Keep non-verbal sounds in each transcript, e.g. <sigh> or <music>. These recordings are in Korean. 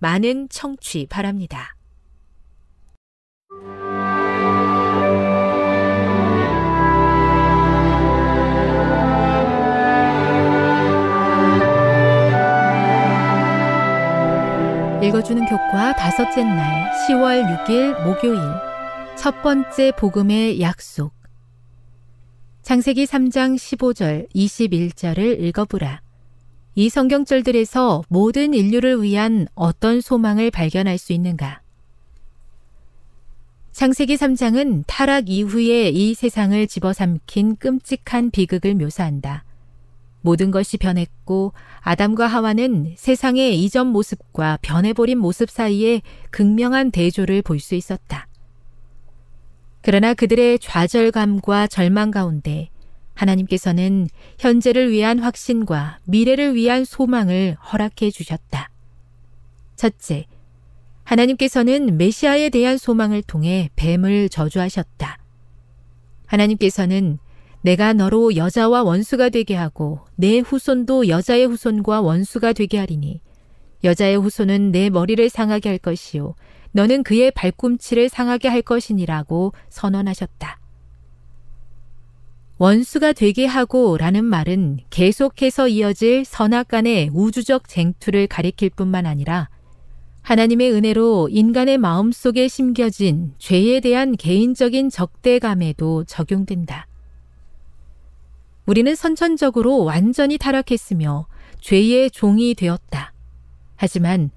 많은 청취 바랍니다. 읽어주는 교과 다섯째 날 10월 6일 목요일 첫 번째 복음의 약속 창세기 3장 15절 21절을 읽어보라. 이 성경절들에서 모든 인류를 위한 어떤 소망을 발견할 수 있는가? 창세기 3장은 타락 이후에 이 세상을 집어삼킨 끔찍한 비극을 묘사한다. 모든 것이 변했고 아담과 하와는 세상의 이전 모습과 변해버린 모습 사이에 극명한 대조를 볼 수 있었다. 그러나 그들의 좌절감과 절망 가운데 하나님께서는 현재를 위한 확신과 미래를 위한 소망을 허락해 주셨다. 첫째, 하나님께서는 메시아에 대한 소망을 통해 뱀을 저주하셨다. 하나님께서는 내가 너로 여자와 원수가 되게 하고 내 후손도 여자의 후손과 원수가 되게 하리니 여자의 후손은 내 머리를 상하게 할 것이요 너는 그의 발꿈치를 상하게 할 것이니라고 선언하셨다. 원수가 되게 하고 라는 말은 계속해서 이어질 선악 간의 우주적 쟁투를 가리킬 뿐만 아니라 하나님의 은혜로 인간의 마음 속에 심겨진 죄에 대한 개인적인 적대감에도 적용된다. 우리는 선천적으로 완전히 타락했으며 죄의 종이 되었다. 하지만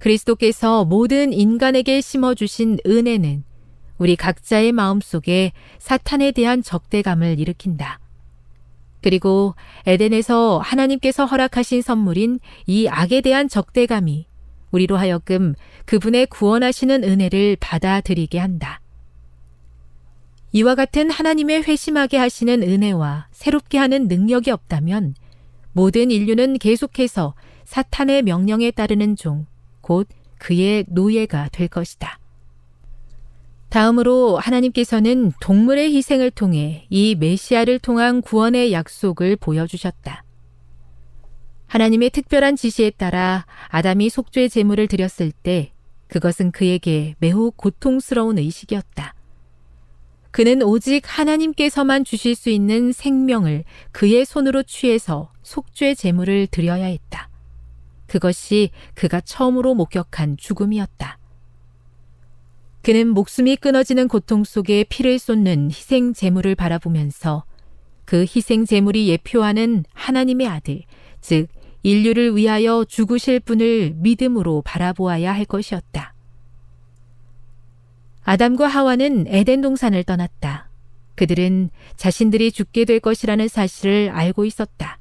그리스도께서 모든 인간에게 심어주신 은혜는 우리 각자의 마음 속에 사탄에 대한 적대감을 일으킨다. 그리고 에덴에서 하나님께서 허락하신 선물인 이 악에 대한 적대감이 우리로 하여금 그분의 구원하시는 은혜를 받아들이게 한다. 이와 같은 하나님의 회심하게 하시는 은혜와 새롭게 하는 능력이 없다면 모든 인류는 계속해서 사탄의 명령에 따르는 종, 곧 그의 노예가 될 것이다. 다음으로 하나님께서는 동물의 희생을 통해 이 메시아를 통한 구원의 약속을 보여주셨다. 하나님의 특별한 지시에 따라 아담이 속죄 제물을 드렸을 때 그것은 그에게 매우 고통스러운 의식이었다. 그는 오직 하나님께서만 주실 수 있는 생명을 그의 손으로 취해서 속죄 제물을 드려야 했다. 그것이 그가 처음으로 목격한 죽음이었다. 그는 목숨이 끊어지는 고통 속에 피를 쏟는 희생 제물을 바라보면서 그 희생 제물이 예표하는 하나님의 아들, 즉 인류를 위하여 죽으실 분을 믿음으로 바라보아야 할 것이었다. 아담과 하와는 에덴 동산을 떠났다. 그들은 자신들이 죽게 될 것이라는 사실을 알고 있었다.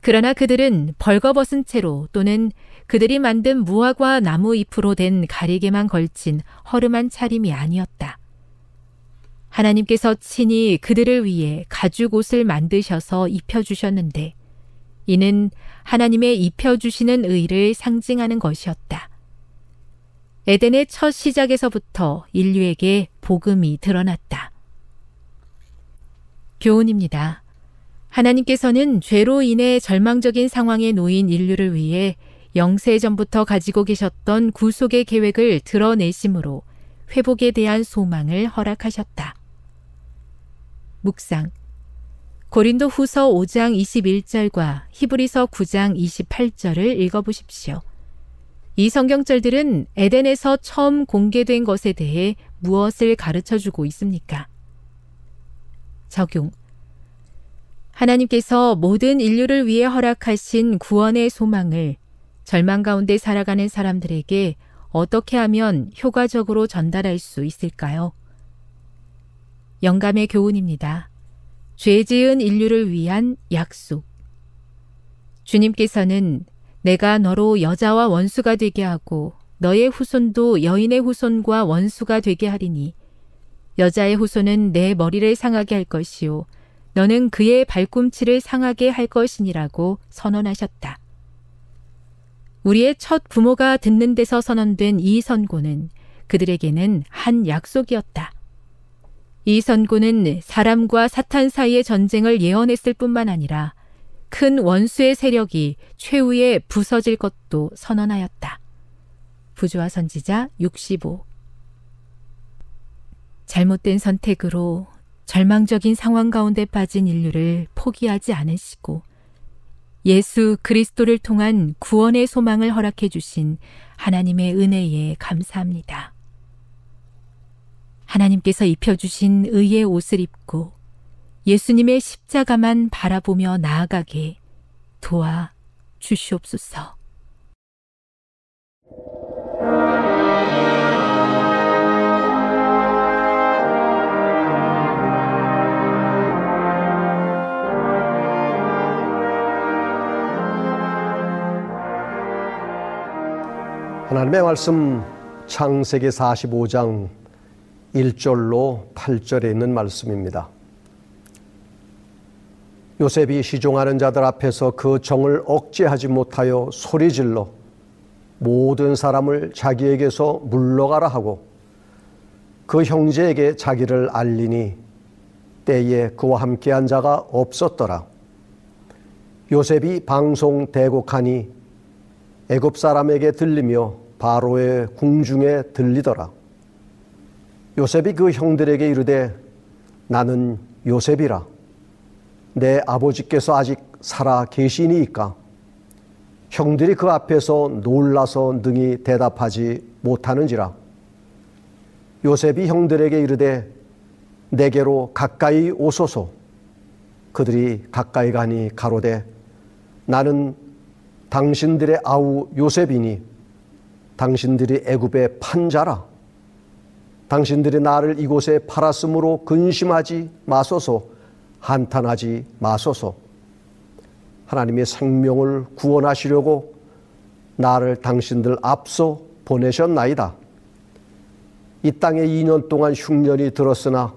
그러나 그들은 벌거벗은 채로 또는 그들이 만든 무화과 나무 잎으로 된 가리개만 걸친 허름한 차림이 아니었다. 하나님께서 친히 그들을 위해 가죽 옷을 만드셔서 입혀주셨는데 이는 하나님의 입혀주시는 의를 상징하는 것이었다. 에덴의 첫 시작에서부터 인류에게 복음이 드러났다. 교훈입니다. 하나님께서는 죄로 인해 절망적인 상황에 놓인 인류를 위해 영세 전부터 가지고 계셨던 구속의 계획을 드러내심으로 회복에 대한 소망을 허락하셨다. 묵상. 고린도 후서 5장 21절과 히브리서 9장 28절을 읽어보십시오. 이 성경절들은 에덴에서 처음 공개된 것에 대해 무엇을 가르쳐 주고 있습니까? 적용. 하나님께서 모든 인류를 위해 허락하신 구원의 소망을 절망 가운데 살아가는 사람들에게 어떻게 하면 효과적으로 전달할 수 있을까요? 영감의 교훈입니다. 죄 지은 인류를 위한 약속. 주님께서는 내가 너로 여자와 원수가 되게 하고 너의 후손도 여인의 후손과 원수가 되게 하리니 여자의 후손은 내 머리를 상하게 할 것이요 너는 그의 발꿈치를 상하게 할 것이니라고 선언하셨다. 우리의 첫 부모가 듣는 데서 선언된 이 선고는 그들에게는 한 약속이었다. 이 선고는 사람과 사탄 사이의 전쟁을 예언했을 뿐만 아니라 큰 원수의 세력이 최후에 부서질 것도 선언하였다. 부조화 선지자 65 잘못된 선택으로 절망적인 상황 가운데 빠진 인류를 포기하지 않으시고 예수 그리스도를 통한 구원의 소망을 허락해 주신 하나님의 은혜에 감사합니다. 하나님께서 입혀주신 의의 옷을 입고 예수님의 십자가만 바라보며 나아가게 도와 주시옵소서. 하나님의 말씀 창세기 45장 1절로 8절에 있는 말씀입니다. 요셉이 시종하는 자들 앞에서 그 정을 억제하지 못하여 소리질러 모든 사람을 자기에게서 물러가라 하고 그 형제에게 자기를 알리니 때에 그와 함께한 자가 없었더라. 요셉이 방송 대곡하니 애굽 사람에게 들리며 바로의 궁중에 들리더라. 요셉이 그 형들에게 이르되 나는 요셉이라. 내 아버지께서 아직 살아 계시니이까. 형들이 그 앞에서 놀라서 능히 대답하지 못하는지라. 요셉이 형들에게 이르되 내게로 가까이 오소서. 그들이 가까이 가니 가로되 나는 당신들의 아우 요셉이니 당신들이 애굽의 판자라. 당신들이 나를 이곳에 팔았으므로 근심하지 마소서, 한탄하지 마소서. 하나님의 생명을 구원하시려고 나를 당신들 앞서 보내셨나이다. 이 땅에 2년 동안 흉년이 들었으나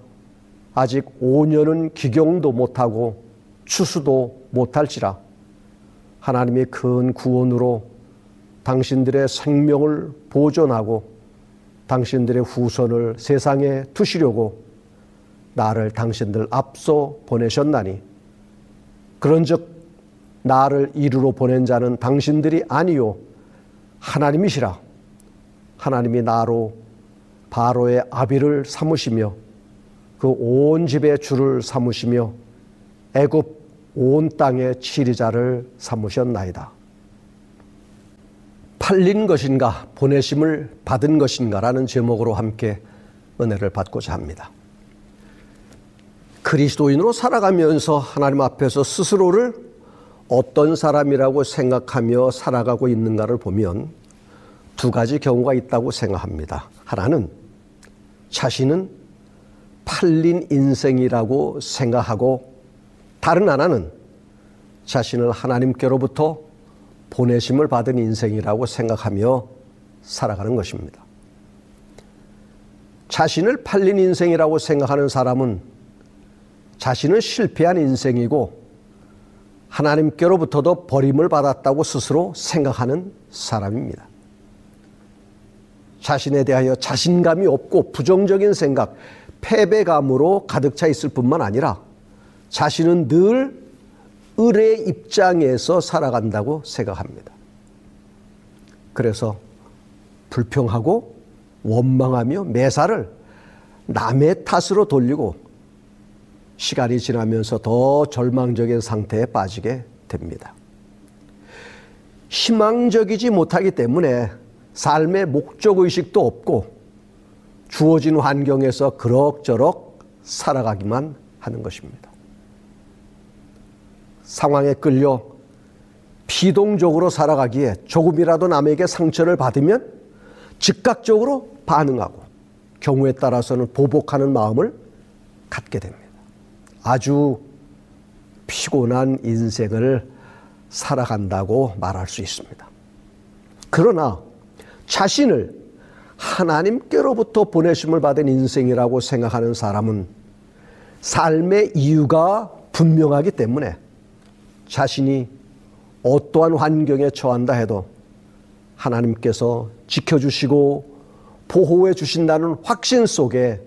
아직 5년은 기경도 못하고 추수도 못할지라. 하나님의 큰 구원으로 당신들의 생명을 보존하고 당신들의 후손을 세상에 두시려고 나를 당신들 앞서 보내셨나니 그런즉 나를 이루로 보낸 자는 당신들이 아니요 하나님이시라. 하나님이 나로 바로의 아비를 삼으시며 그 온 집의 주를 삼으시며 애굽 온 땅의 치리자를 삼으셨나이다. 팔린 것인가 보내심을 받은 것인가라는 제목으로 함께 은혜를 받고자 합니다. 그리스도인으로 살아가면서 하나님 앞에서 스스로를 어떤 사람이라고 생각하며 살아가고 있는가를 보면 두 가지 경우가 있다고 생각합니다. 하나는 자신은 팔린 인생이라고 생각하고 다른 하나는 자신을 하나님께로부터 보내심을 받은 인생이라고 생각하며 살아가는 것입니다. 자신을 팔린 인생이라고 생각하는 사람은 자신은 실패한 인생이고 하나님께로부터도 버림을 받았다고 스스로 생각하는 사람입니다. 자신에 대하여 자신감이 없고 부정적인 생각, 패배감으로 가득 차 있을 뿐만 아니라 자신은 늘 을의 입장에서 살아간다고 생각합니다. 그래서 불평하고 원망하며 매사를 남의 탓으로 돌리고 시간이 지나면서 더 절망적인 상태에 빠지게 됩니다. 희망적이지 못하기 때문에 삶의 목적 의식도 없고 주어진 환경에서 그럭저럭 살아가기만 하는 것입니다. 상황에 끌려 피동적으로 살아가기에 조금이라도 남에게 상처를 받으면 즉각적으로 반응하고 경우에 따라서는 보복하는 마음을 갖게 됩니다. 아주 피곤한 인생을 살아간다고 말할 수 있습니다. 그러나 자신을 하나님께로부터 보내심을 받은 인생이라고 생각하는 사람은 삶의 이유가 분명하기 때문에 자신이 어떠한 환경에 처한다 해도 하나님께서 지켜주시고 보호해 주신다는 확신 속에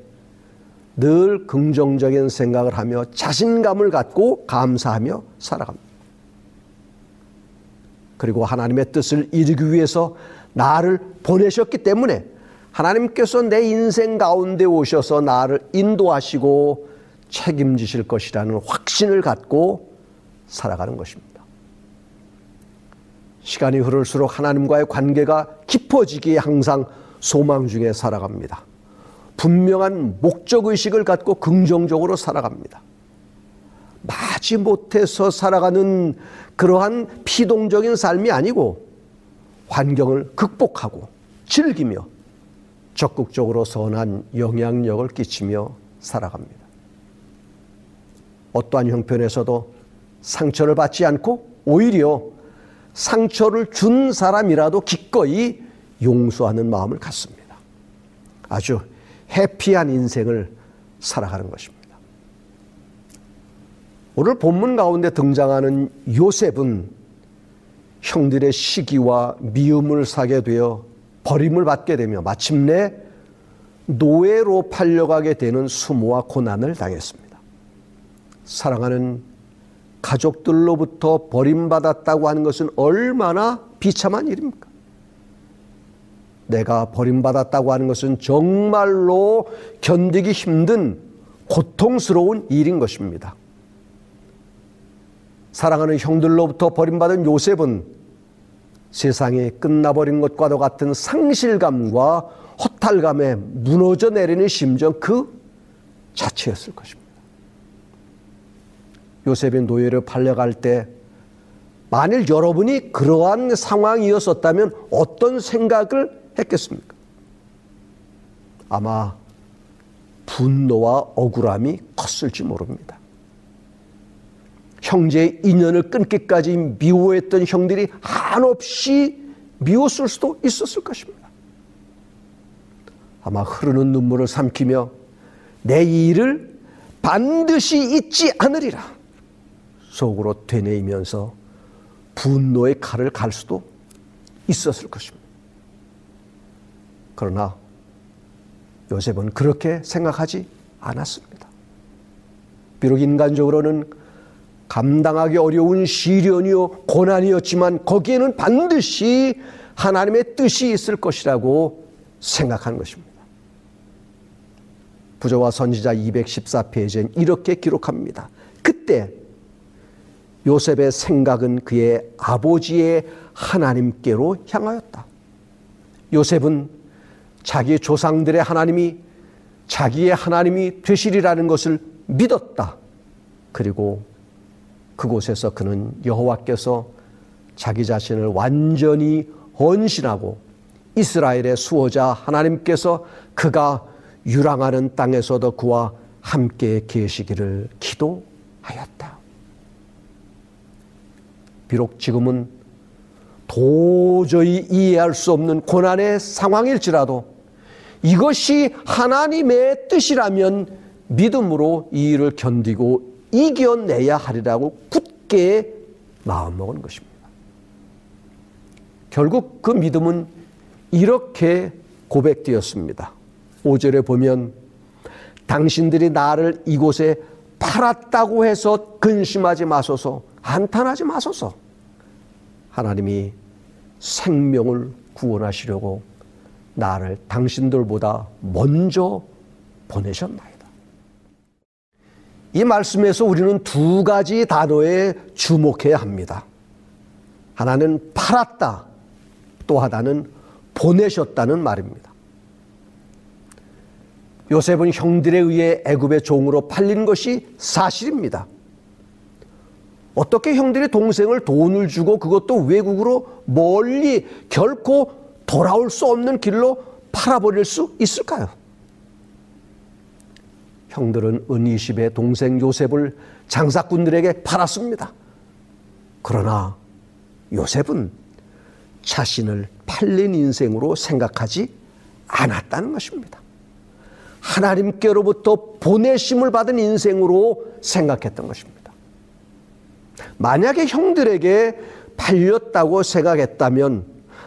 늘 긍정적인 생각을 하며 자신감을 갖고 감사하며 살아갑니다. 그리고 하나님의 뜻을 이루기 위해서 나를 보내셨기 때문에 하나님께서 내 인생 가운데 오셔서 나를 인도하시고 책임지실 것이라는 확신을 갖고 살아가는 것입니다. 시간이 흐를수록 하나님과의 관계가 깊어지기에 항상 소망 중에 살아갑니다. 분명한 목적의식을 갖고 긍정적으로 살아갑니다. 마지 못해서 살아가는 그러한 피동적인 삶이 아니고 환경을 극복하고 즐기며 적극적으로 선한 영향력을 끼치며 살아갑니다. 어떠한 형편에서도 상처를 받지 않고 오히려 상처를 준 사람이라도 기꺼이 용서하는 마음을 갖습니다. 아주 해피한 인생을 살아가는 것입니다. 오늘 본문 가운데 등장하는 요셉은 형들의 시기와 미움을 사게 되어 버림을 받게 되며 마침내 노예로 팔려가게 되는 수모와 고난을 당했습니다. 사랑하는 가족들로부터 버림받았다고 하는 것은 얼마나 비참한 일입니까? 내가 버림받았다고 하는 것은 정말로 견디기 힘든 고통스러운 일인 것입니다. 사랑하는 형들로부터 버림받은 요셉은 세상이 끝나버린 것과도 같은 상실감과 허탈감에 무너져 내리는 심정 그 자체였을 것입니다. 요셉이 노예를 팔려갈 때 만일 여러분이 그러한 상황이었었다면 어떤 생각을 했겠습니까? 아마 분노와 억울함이 컸을지 모릅니다. 형제의 인연을 끊기까지 미워했던 형들이 한없이 미웠을 수도 있었을 것입니다. 아마 흐르는 눈물을 삼키며 내 일을 반드시 잊지 않으리라 속으로 되뇌이면서 분노의 칼을 갈 수도 있었을 것입니다. 그러나 요셉은 그렇게 생각하지 않았습니다. 비록 인간적으로는 감당하기 어려운 시련이요 고난이었지만 거기에는 반드시 하나님의 뜻이 있을 것이라고 생각한 것입니다. 부조와 선지자 214페이지엔 이렇게 기록합니다. 그때 요셉의 생각은 그의 아버지의 하나님께로 향하였다. 요셉은 자기 조상들의 하나님이 자기의 하나님이 되시리라는 것을 믿었다. 그리고 그곳에서 그는 여호와께서 자기 자신을 완전히 헌신하고 이스라엘의 수호자 하나님께서 그가 유랑하는 땅에서도 그와 함께 계시기를 기도하였다. 비록 지금은 도저히 이해할 수 없는 고난의 상황일지라도 이것이 하나님의 뜻이라면 믿음으로 이 일을 견디고 이겨내야 하리라고 굳게 마음먹은 것입니다. 결국 그 믿음은 이렇게 고백되었습니다. 5절에 보면 당신들이 나를 이곳에 팔았다고 해서 근심하지 마소서, 한탄하지 마소서. 하나님이 생명을 구원하시려고 나를 당신들보다 먼저 보내셨나이다. 이 말씀에서 우리는 두 가지 단어에 주목해야 합니다. 하나는 팔았다, 또 하나는 보내셨다는 말입니다. 요셉은 형들에 의해 애굽의 종으로 팔린 것이 사실입니다. 어떻게 형들이 동생을 돈을 주고 그것도 외국으로 멀리 결코 돌아올 수 없는 길로 팔아버릴 수 있을까요? 형들은 은이십의 동생 요셉을 장사꾼들에게 팔았습니다. 그러나 요셉은 자신을 팔린 인생으로 생각하지 않았다는 것입니다. 하나님께로부터 보내심을 받은 인생으로 생각했던 것입니다. 만약에 형들에게 팔렸다고 생각했다면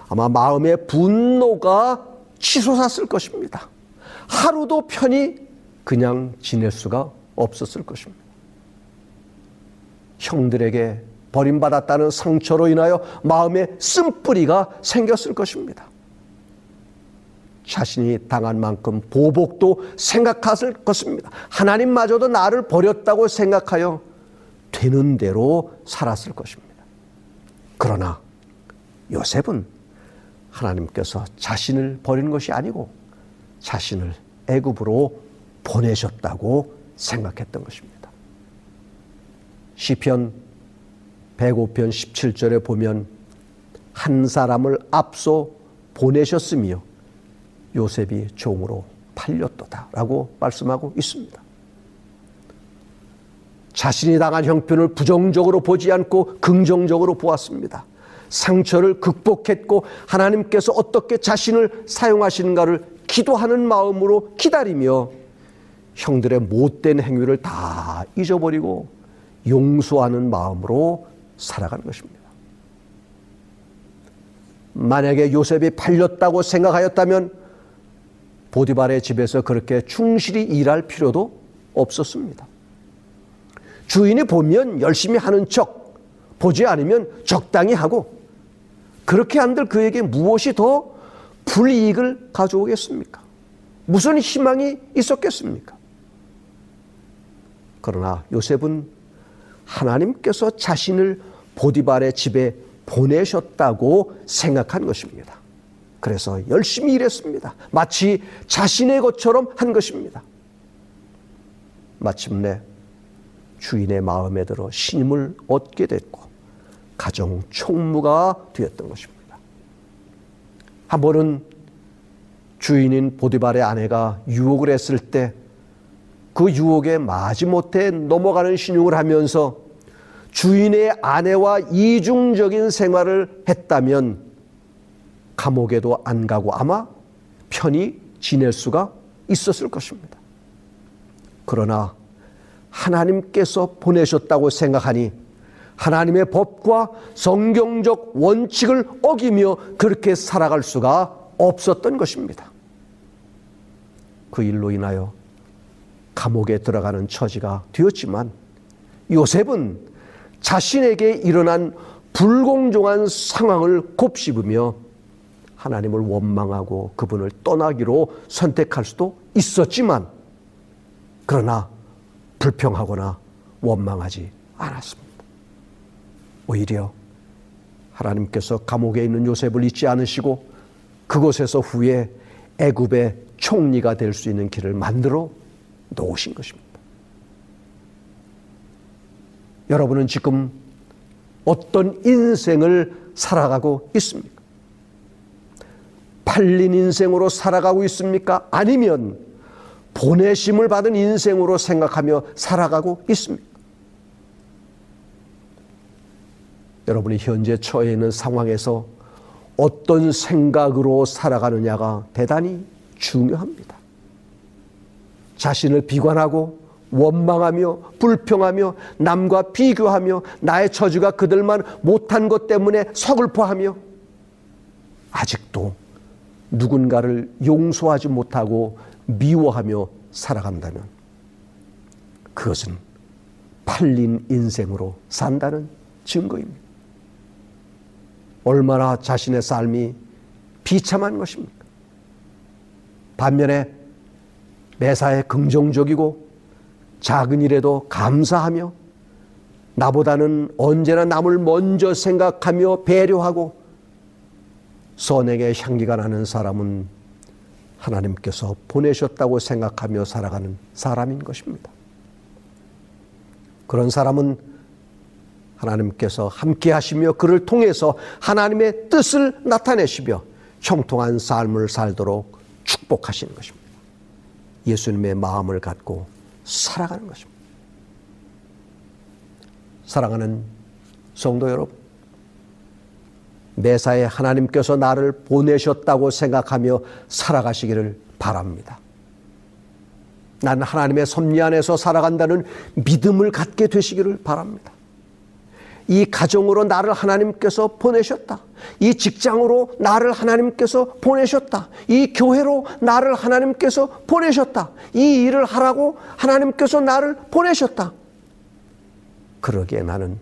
아마 마음의 분노가 치솟았을 것입니다. 하루도 편히 그냥 지낼 수가 없었을 것입니다. 형들에게 버림받았다는 상처로 인하여 마음에 쓴뿌리가 생겼을 것입니다. 자신이 당한 만큼 보복도 생각했을 것입니다. 하나님마저도 나를 버렸다고 생각하여 되는 대로 살았을 것입니다. 그러나 요셉은 하나님께서 자신을 버린 것이 아니고 자신을 애굽으로 보내셨다고 생각했던 것입니다. 시편 105편 17절에 보면 한 사람을 앞서 보내셨으며 요셉이 종으로 팔렸도다라고 말씀하고 있습니다. 자신이 당한 형편을 부정적으로 보지 않고 긍정적으로 보았습니다. 상처를 극복했고 하나님께서 어떻게 자신을 사용하시는가를 기도하는 마음으로 기다리며 형들의 못된 행위를 다 잊어버리고 용서하는 마음으로 살아가는 것입니다. 만약에 요셉이 팔렸다고 생각하였다면 보디발의 집에서 그렇게 충실히 일할 필요도 없었습니다. 주인이 보면 열심히 하는 척, 보지 않으면 적당히 하고, 그렇게 한들 그에게 무엇이 더 불이익을 가져오겠습니까? 무슨 희망이 있었겠습니까? 그러나 요셉은 하나님께서 자신을 보디발의 집에 보내셨다고 생각한 것입니다. 그래서 열심히 일했습니다. 마치 자신의 것처럼 한 것입니다. 마침내 주인의 마음에 들어 신임을 얻게 됐고 가정 총무가 되었던 것입니다. 한 번은 주인인 보디발의 아내가 유혹을 했을 때 그 유혹에 마지못해 넘어가는 신용을 하면서 주인의 아내와 이중적인 생활을 했다면 감옥에도 안 가고 아마 편히 지낼 수가 있었을 것입니다. 그러나 하나님께서 보내셨다고 생각하니 하나님의 법과 성경적 원칙을 어기며 그렇게 살아갈 수가 없었던 것입니다. 그 일로 인하여 감옥에 들어가는 처지가 되었지만 요셉은 자신에게 일어난 불공정한 상황을 곱씹으며 하나님을 원망하고 그분을 떠나기로 선택할 수도 있었지만 그러나 불평하거나 원망하지 않았습니다. 오히려 하나님께서 감옥에 있는 요셉을 잊지 않으시고 그곳에서 후에 애굽의 총리가 될 수 있는 길을 만들어 놓으신 것입니다. 여러분은 지금 어떤 인생을 살아가고 있습니까? 팔린 인생으로 살아가고 있습니까? 아니면 보내심을 받은 인생으로 생각하며 살아가고 있습니까? 여러분이 현재 처해 있는 상황에서 어떤 생각으로 살아가느냐가 대단히 중요합니다. 자신을 비관하고 원망하며 불평하며 남과 비교하며 나의 처지가 그들만 못한 것 때문에 서글퍼하며 아직도 누군가를 용서하지 못하고 미워하며 살아간다면 그것은 팔린 인생으로 산다는 증거입니다. 얼마나 자신의 삶이 비참한 것입니까? 반면에 매사에 긍정적이고 작은 일에도 감사하며 나보다는 언제나 남을 먼저 생각하며 배려하고 선행의 향기가 나는 사람은 하나님께서 보내셨다고 생각하며 살아가는 사람인 것입니다. 그런 사람은 하나님께서 함께 하시며 그를 통해서 하나님의 뜻을 나타내시며 형통한 삶을 살도록 축복하시는 것입니다. 예수님의 마음을 갖고 살아가는 것입니다. 사랑하는 성도 여러분, 매사에 하나님께서 나를 보내셨다고 생각하며 살아가시기를 바랍니다. 난 하나님의 섭리 안에서 살아간다는 믿음을 갖게 되시기를 바랍니다. 이 가정으로 나를 하나님께서 보내셨다. 이 직장으로 나를 하나님께서 보내셨다. 이 교회로 나를 하나님께서 보내셨다. 이 일을 하라고 하나님께서 나를 보내셨다. 그러기에 나는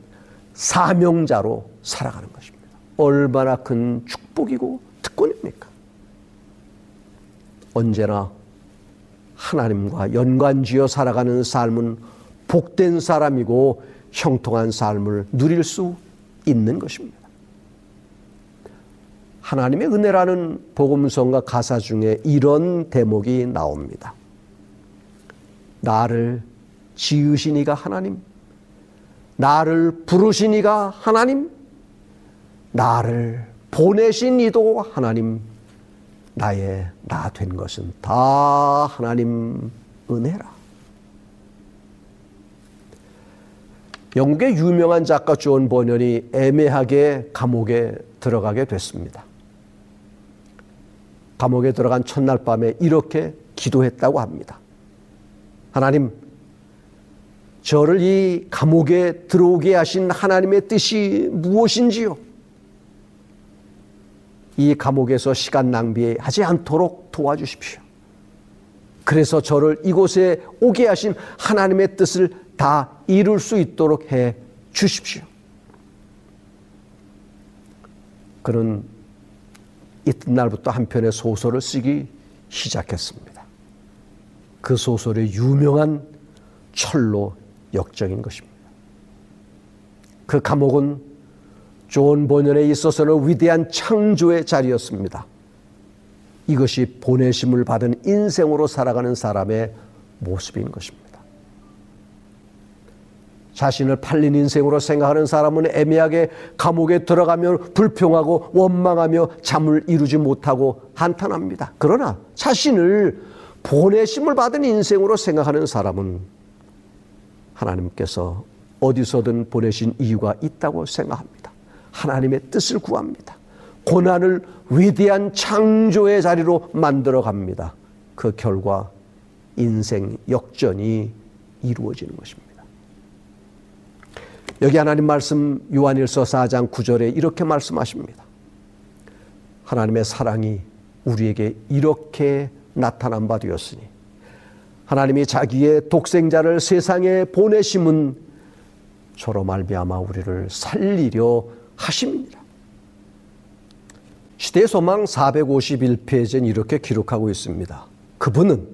사명자로 살아가는 것입니다. 얼마나 큰 축복이고 특권입니까? 언제나 하나님과 연관지어 살아가는 삶은 복된 사람이고 형통한 삶을 누릴 수 있는 것입니다. 하나님의 은혜라는 복음성과 가사 중에 이런 대목이 나옵니다. 나를 지으시니가 하나님, 나를 부르시니가 하나님, 나를 보내신 이도 하나님, 나의 나 된 것은 다 하나님 은혜라. 영국의 유명한 작가 존 번연이 애매하게 감옥에 들어가게 됐습니다. 감옥에 들어간 첫날 밤에 이렇게 기도했다고 합니다. 하나님, 저를 이 감옥에 들어오게 하신 하나님의 뜻이 무엇인지요? 이 감옥에서 시간 낭비하지 않도록 도와주십시오. 그래서 저를 이곳에 오게 하신 하나님의 뜻을 다 이룰 수 있도록 해 주십시오. 그는 이튿날부터 한 편의 소설을 쓰기 시작했습니다. 그 소설의 유명한 철로 역적인 것입니다. 그 감옥은 존 번연에 있어서는 위대한 창조의 자리였습니다. 이것이 보내심을 받은 인생으로 살아가는 사람의 모습인 것입니다. 자신을 팔린 인생으로 생각하는 사람은 애매하게 감옥에 들어가면 불평하고 원망하며 잠을 이루지 못하고 한탄합니다. 그러나 자신을 보내심을 받은 인생으로 생각하는 사람은 하나님께서 어디서든 보내신 이유가 있다고 생각합니다. 하나님의 뜻을 구합니다. 고난을 위대한 창조의 자리로 만들어 갑니다. 그 결과 인생 역전이 이루어지는 것입니다. 여기 하나님 말씀 요한일서 4장 9절에 이렇게 말씀하십니다. 하나님의 사랑이 우리에게 이렇게 나타난 바 되었으니 하나님이 자기의 독생자를 세상에 보내심은 저로 말미암아 우리를 살리려 하심이니라. 시대 소망 451페이지는 이렇게 기록하고 있습니다. 그분은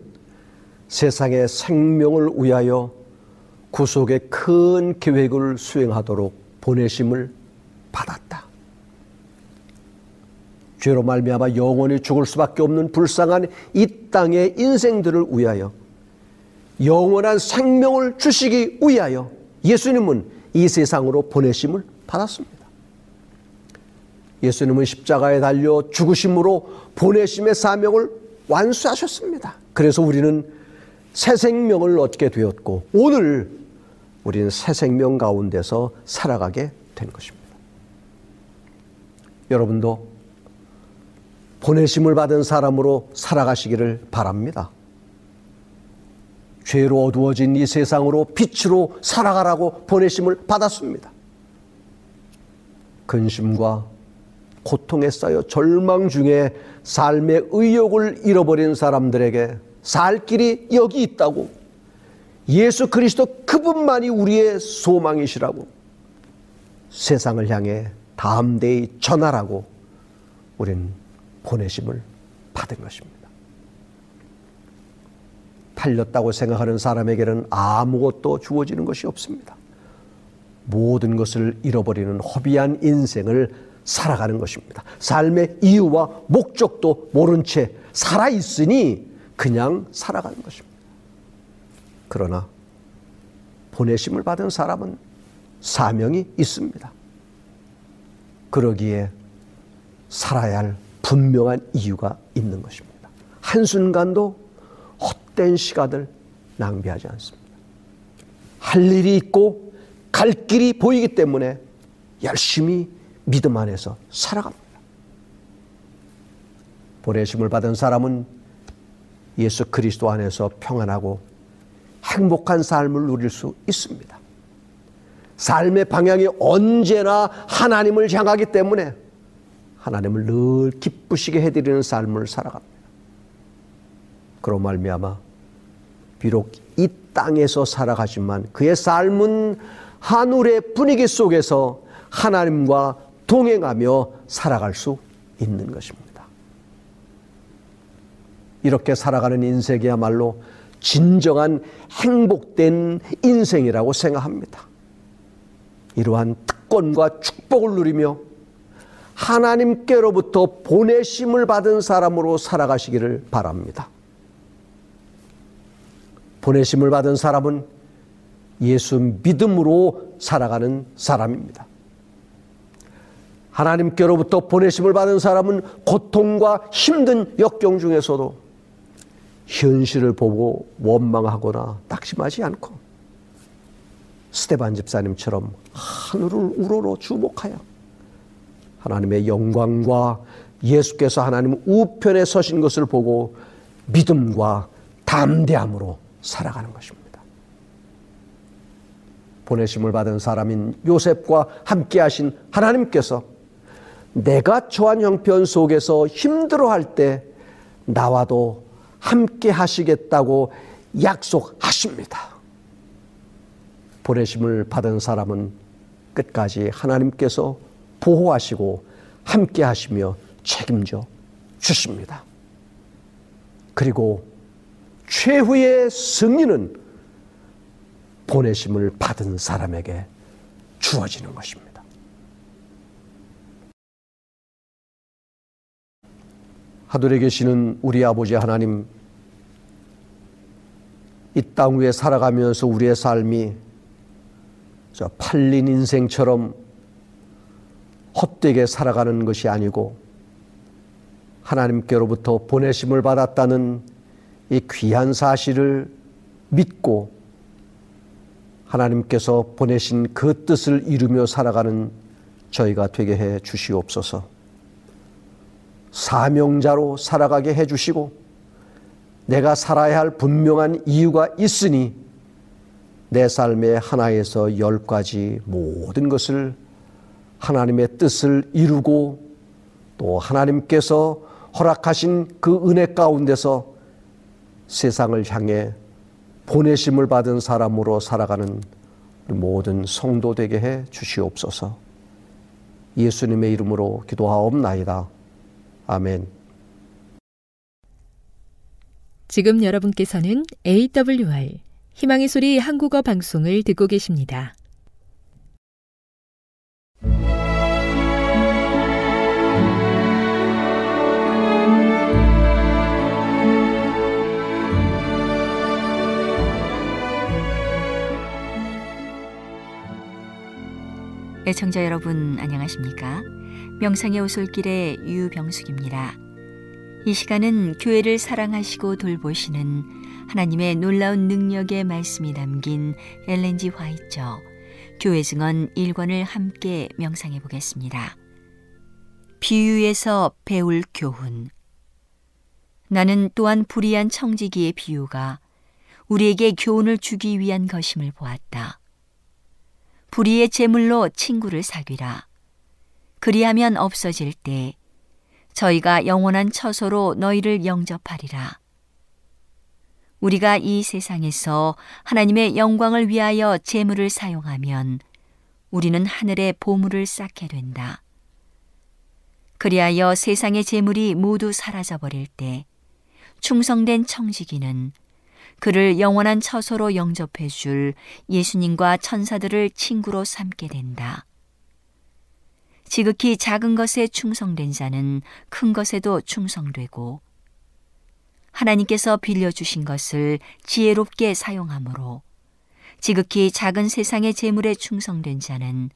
세상의 생명을 위하여 구속의 큰 계획을 수행하도록 보내심을 받았다. 죄로 말미암아 영원히 죽을 수밖에 없는 불쌍한 이 땅의 인생들을 위하여 영원한 생명을 주시기 위하여 예수님은 이 세상으로 보내심을 받았습니다. 예수님은 십자가에 달려 죽으심으로 보내심의 사명을 완수하셨습니다. 그래서 우리는 새 생명을 얻게 되었고 오늘 우리는 새 생명 가운데서 살아가게 된 것입니다. 여러분도 보내심을 받은 사람으로 살아가시기를 바랍니다. 죄로 어두워진 이 세상으로 빛으로 살아가라고 보내심을 받았습니다. 근심과 고통에 쌓여 절망 중에 삶의 의욕을 잃어버린 사람들에게 살 길이 여기 있다고 예수 그리스도 그분만이 우리의 소망이시라고 세상을 향해 담대히 전하라고 우리는 보내심을 받은 것입니다. 팔렸다고 생각하는 사람에게는 아무것도 주어지는 것이 없습니다. 모든 것을 잃어버리는 허비한 인생을 살아가는 것입니다. 삶의 이유와 목적도 모른 채 살아있으니 그냥 살아가는 것입니다. 그러나 보내심을 받은 사람은 사명이 있습니다. 그러기에 살아야 할 분명한 이유가 있는 것입니다. 한순간도 헛된 시간을 낭비하지 않습니다. 할 일이 있고 갈 길이 보이기 때문에 열심히 믿음 안에서 살아갑니다. 보내심을 받은 사람은 예수 그리스도 안에서 평안하고 행복한 삶을 누릴 수 있습니다. 삶의 방향이 언제나 하나님을 향하기 때문에 하나님을 늘 기쁘시게 해드리는 삶을 살아갑니다. 그로 말미암아 비록 이 땅에서 살아가지만 그의 삶은 하늘의 분위기 속에서 하나님과 동행하며 살아갈 수 있는 것입니다. 이렇게 살아가는 인생이야말로 진정한 행복된 인생이라고 생각합니다. 이러한 특권과 축복을 누리며 하나님께로부터 보내심을 받은 사람으로 살아가시기를 바랍니다. 보내심을 받은 사람은 예수 믿음으로 살아가는 사람입니다. 하나님께로부터 보내심을 받은 사람은 고통과 힘든 역경 중에서도 현실을 보고 원망하거나 낙심하지 않고 스테반 집사님처럼 하늘을 우러러 주목하여 하나님의 영광과 예수께서 하나님 우편에 서신 것을 보고 믿음과 담대함으로 살아가는 것입니다. 보내심을 받은 사람인 요셉과 함께 하신 하나님께서 내가 처한 형편 속에서 힘들어할 때 나와도 함께 하시겠다고 약속하십니다. 보내심을 받은 사람은 끝까지 하나님께서 보호하시고 함께 하시며 책임져 주십니다. 그리고 최후의 승리는 보내심을 받은 사람에게 주어지는 것입니다. 하늘에 계시는 우리 아버지 하나님, 이 땅 위에 살아가면서 우리의 삶이 저 팔린 인생처럼 헛되게 살아가는 것이 아니고 하나님께로부터 보내심을 받았다는 이 귀한 사실을 믿고 하나님께서 보내신 그 뜻을 이루며 살아가는 저희가 되게 해 주시옵소서. 사명자로 살아가게 해 주시고 내가 살아야 할 분명한 이유가 있으니 내 삶의 하나에서 열까지 모든 것을 하나님의 뜻을 이루고 또 하나님께서 허락하신 그 은혜 가운데서 세상을 향해 보내심을 받은 사람으로 살아가는 모든 성도 되게 해 주시옵소서. 예수님의 이름으로 기도하옵나이다. 아멘. 지금 여러분께서는 AWR 희망의 소리 한국어 방송을 듣고 계십니다. 애청자 여러분 안녕하십니까? 명상의 오솔길의 유병숙입니다. 이 시간은 교회를 사랑하시고 돌보시는 하나님의 놀라운 능력의 말씀이 담긴 엘렌지 화이처 교회 증언 1권을 함께 명상해 보겠습니다. 비유에서 배울 교훈 나는 또한 불의한 청지기의 비유가 우리에게 교훈을 주기 위한 것임을 보았다. 불의의 제물로 친구를 사귀라. 그리하면 없어질 때 저희가 영원한 처소로 너희를 영접하리라. 우리가 이 세상에서 하나님의 영광을 위하여 재물을 사용하면 우리는 하늘의 보물을 쌓게 된다. 그리하여 세상의 재물이 모두 사라져 버릴 때 충성된 청지기는 그를 영원한 처소로 영접해 줄 예수님과 천사들을 친구로 삼게 된다. 지극히 작은 것에 충성된 자는 큰 것에도 충성되고 하나님께서 빌려주신 것을 지혜롭게 사용하므로 지극히 작은 세상의 재물에 충성된 자는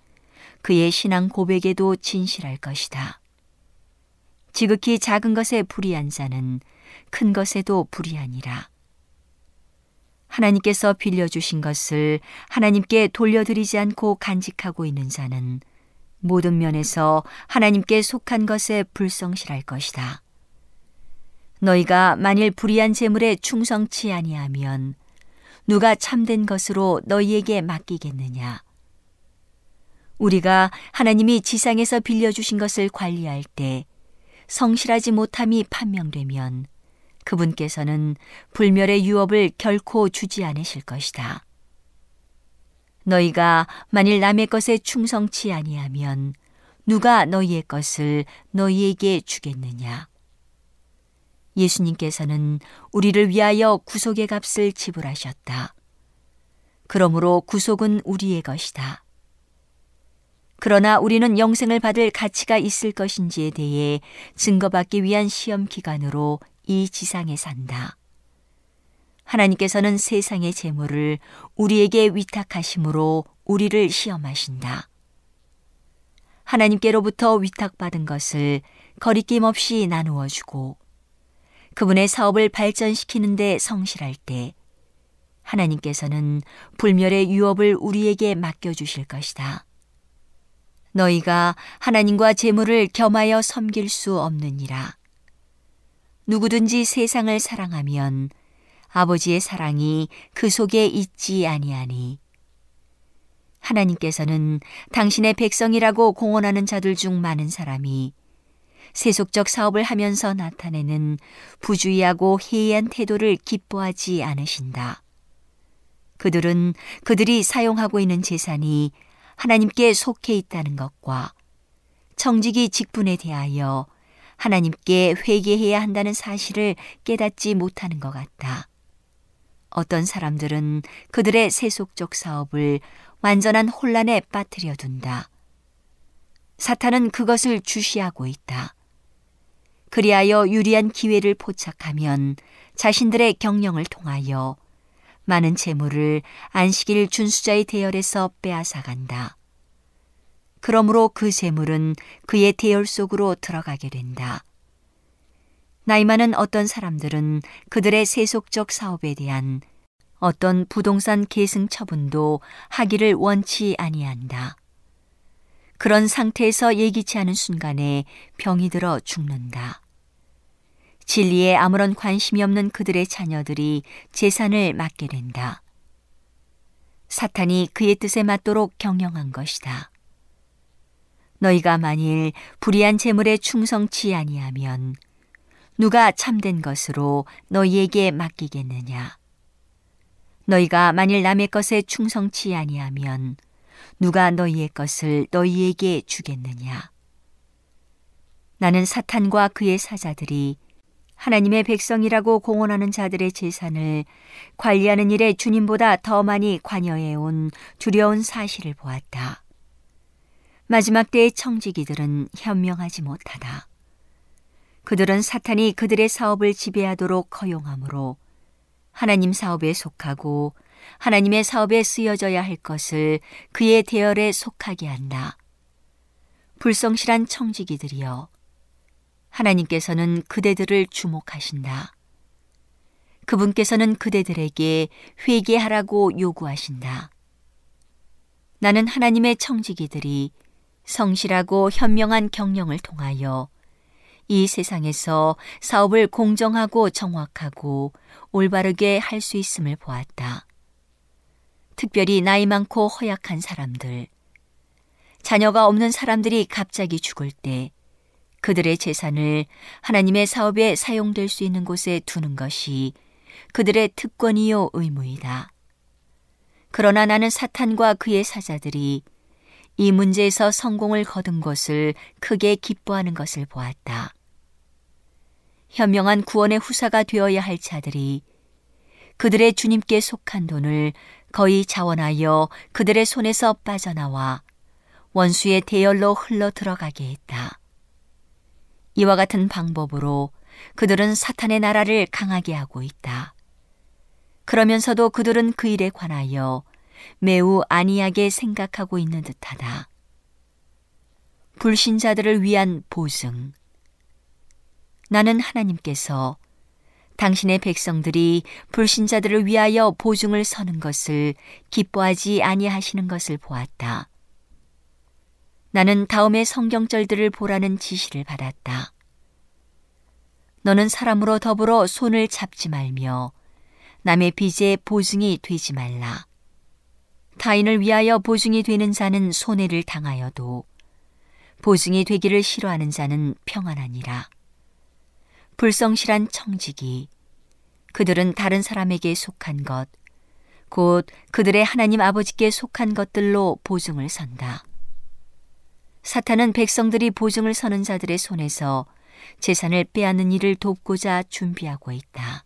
그의 신앙 고백에도 진실할 것이다. 지극히 작은 것에 불의한 자는 큰 것에도 불의하니라. 하나님께서 빌려주신 것을 하나님께 돌려드리지 않고 간직하고 있는 자는 모든 면에서 하나님께 속한 것에 불성실할 것이다. 너희가 만일 불의한 재물에 충성치 아니하면 누가 참된 것으로 너희에게 맡기겠느냐? 우리가 하나님이 지상에서 빌려주신 것을 관리할 때 성실하지 못함이 판명되면 그분께서는 불멸의 유업을 결코 주지 않으실 것이다. 너희가 만일 남의 것에 충성치 아니하면 누가 너희의 것을 너희에게 주겠느냐? 예수님께서는 우리를 위하여 구속의 값을 지불하셨다. 그러므로 구속은 우리의 것이다. 그러나 우리는 영생을 받을 가치가 있을 것인지에 대해 증거받기 위한 시험 기간으로 이 지상에 산다. 하나님께서는 세상의 재물을 우리에게 위탁하심으로 우리를 시험하신다. 하나님께로부터 위탁받은 것을 거리낌 없이 나누어 주고 그분의 사업을 발전시키는 데 성실할 때 하나님께서는 불멸의 유업을 우리에게 맡겨 주실 것이다. 너희가 하나님과 재물을 겸하여 섬길 수 없느니라. 누구든지 세상을 사랑하면 아버지의 사랑이 그 속에 있지 아니하니 하나님께서는 당신의 백성이라고 공언하는 자들 중 많은 사람이 세속적 사업을 하면서 나타내는 부주의하고 해이한 태도를 기뻐하지 않으신다. 그들은 그들이 사용하고 있는 재산이 하나님께 속해 있다는 것과 청지기 직분에 대하여 하나님께 회개해야 한다는 사실을 깨닫지 못하는 것 같다. 어떤 사람들은 그들의 세속적 사업을 완전한 혼란에 빠뜨려 둔다. 사탄은 그것을 주시하고 있다. 그리하여 유리한 기회를 포착하면 자신들의 경영을 통하여 많은 재물을 안식일 준수자의 대열에서 빼앗아간다. 그러므로 그 재물은 그의 대열 속으로 들어가게 된다. 나이 많은 어떤 사람들은 그들의 세속적 사업에 대한 어떤 부동산 계승 처분도 하기를 원치 아니한다. 그런 상태에서 예기치 않은 순간에 병이 들어 죽는다. 진리에 아무런 관심이 없는 그들의 자녀들이 재산을 맡게 된다. 사탄이 그의 뜻에 맞도록 경영한 것이다. 너희가 만일 불의한 재물에 충성치 아니하면 누가 참된 것으로 너희에게 맡기겠느냐? 너희가 만일 남의 것에 충성치 아니하면 누가 너희의 것을 너희에게 주겠느냐? 나는 사탄과 그의 사자들이 하나님의 백성이라고 공언하는 자들의 재산을 관리하는 일에 주님보다 더 많이 관여해 온 두려운 사실을 보았다. 마지막 때의 청지기들은 현명하지 못하다. 그들은 사탄이 그들의 사업을 지배하도록 허용하므로 하나님 사업에 속하고 하나님의 사업에 쓰여져야 할 것을 그의 대열에 속하게 한다. 불성실한 청지기들이여 하나님께서는 그대들을 주목하신다. 그분께서는 그대들에게 회개하라고 요구하신다. 나는 하나님의 청지기들이 성실하고 현명한 경영을 통하여 이 세상에서 사업을 공정하고 정확하고 올바르게 할 수 있음을 보았다. 특별히 나이 많고 허약한 사람들, 자녀가 없는 사람들이 갑자기 죽을 때 그들의 재산을 하나님의 사업에 사용될 수 있는 곳에 두는 것이 그들의 특권이요 의무이다. 그러나 나는 사탄과 그의 사자들이 이 문제에서 성공을 거둔 것을 크게 기뻐하는 것을 보았다. 현명한 구원의 후사가 되어야 할 자들이 그들의 주님께 속한 돈을 거의 자원하여 그들의 손에서 빠져나와 원수의 대열로 흘러 들어가게 했다. 이와 같은 방법으로 그들은 사탄의 나라를 강하게 하고 있다. 그러면서도 그들은 그 일에 관하여 매우 안이하게 생각하고 있는 듯하다. 불신자들을 위한 보증. 나는 하나님께서 당신의 백성들이 불신자들을 위하여 보증을 서는 것을 기뻐하지 아니하시는 것을 보았다. 나는 다음의 성경절들을 보라는 지시를 받았다. 너는 사람으로 더불어 손을 잡지 말며 남의 빚에 보증이 되지 말라. 타인을 위하여 보증이 되는 자는 손해를 당하여도 보증이 되기를 싫어하는 자는 평안하니라. 불성실한 청직이 그들은 다른 사람에게 속한 것, 곧 그들의 하나님 아버지께 속한 것들로 보증을 선다. 사탄은 백성들이 보증을 서는 자들의 손에서 재산을 빼앗는 일을 돕고자 준비하고 있다.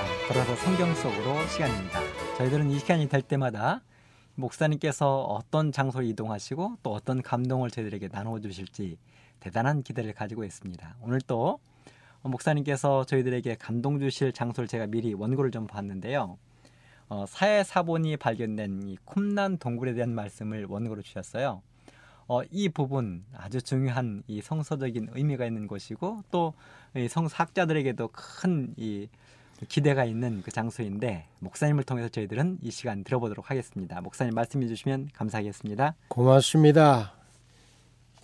걸어서 성경 속으로 시간입니다. 저희들은 이 시간이 될 때마다 목사님께서 어떤 장소에 이동하시고 또 어떤 감동을 저희들에게 나누어 주실지 대단한 기대를 가지고 있습니다. 오늘 또 목사님께서 저희들에게 감동 주실 장소를 제가 미리 원고를 좀 봤는데요. 어, 사회 사본이 발견된 이 쿰난 동굴에 대한 말씀을 원고로 주셨어요. 어, 이 부분 아주 중요한 이 성서적인 의미가 있는 것이고 또 성사학자들에게도 큰이 기대가 있는 그 장소인데 목사님을 통해서 저희들은 이 시간 들어보도록 하겠습니다. 목사님 말씀해 주시면 감사하겠습니다. 고맙습니다.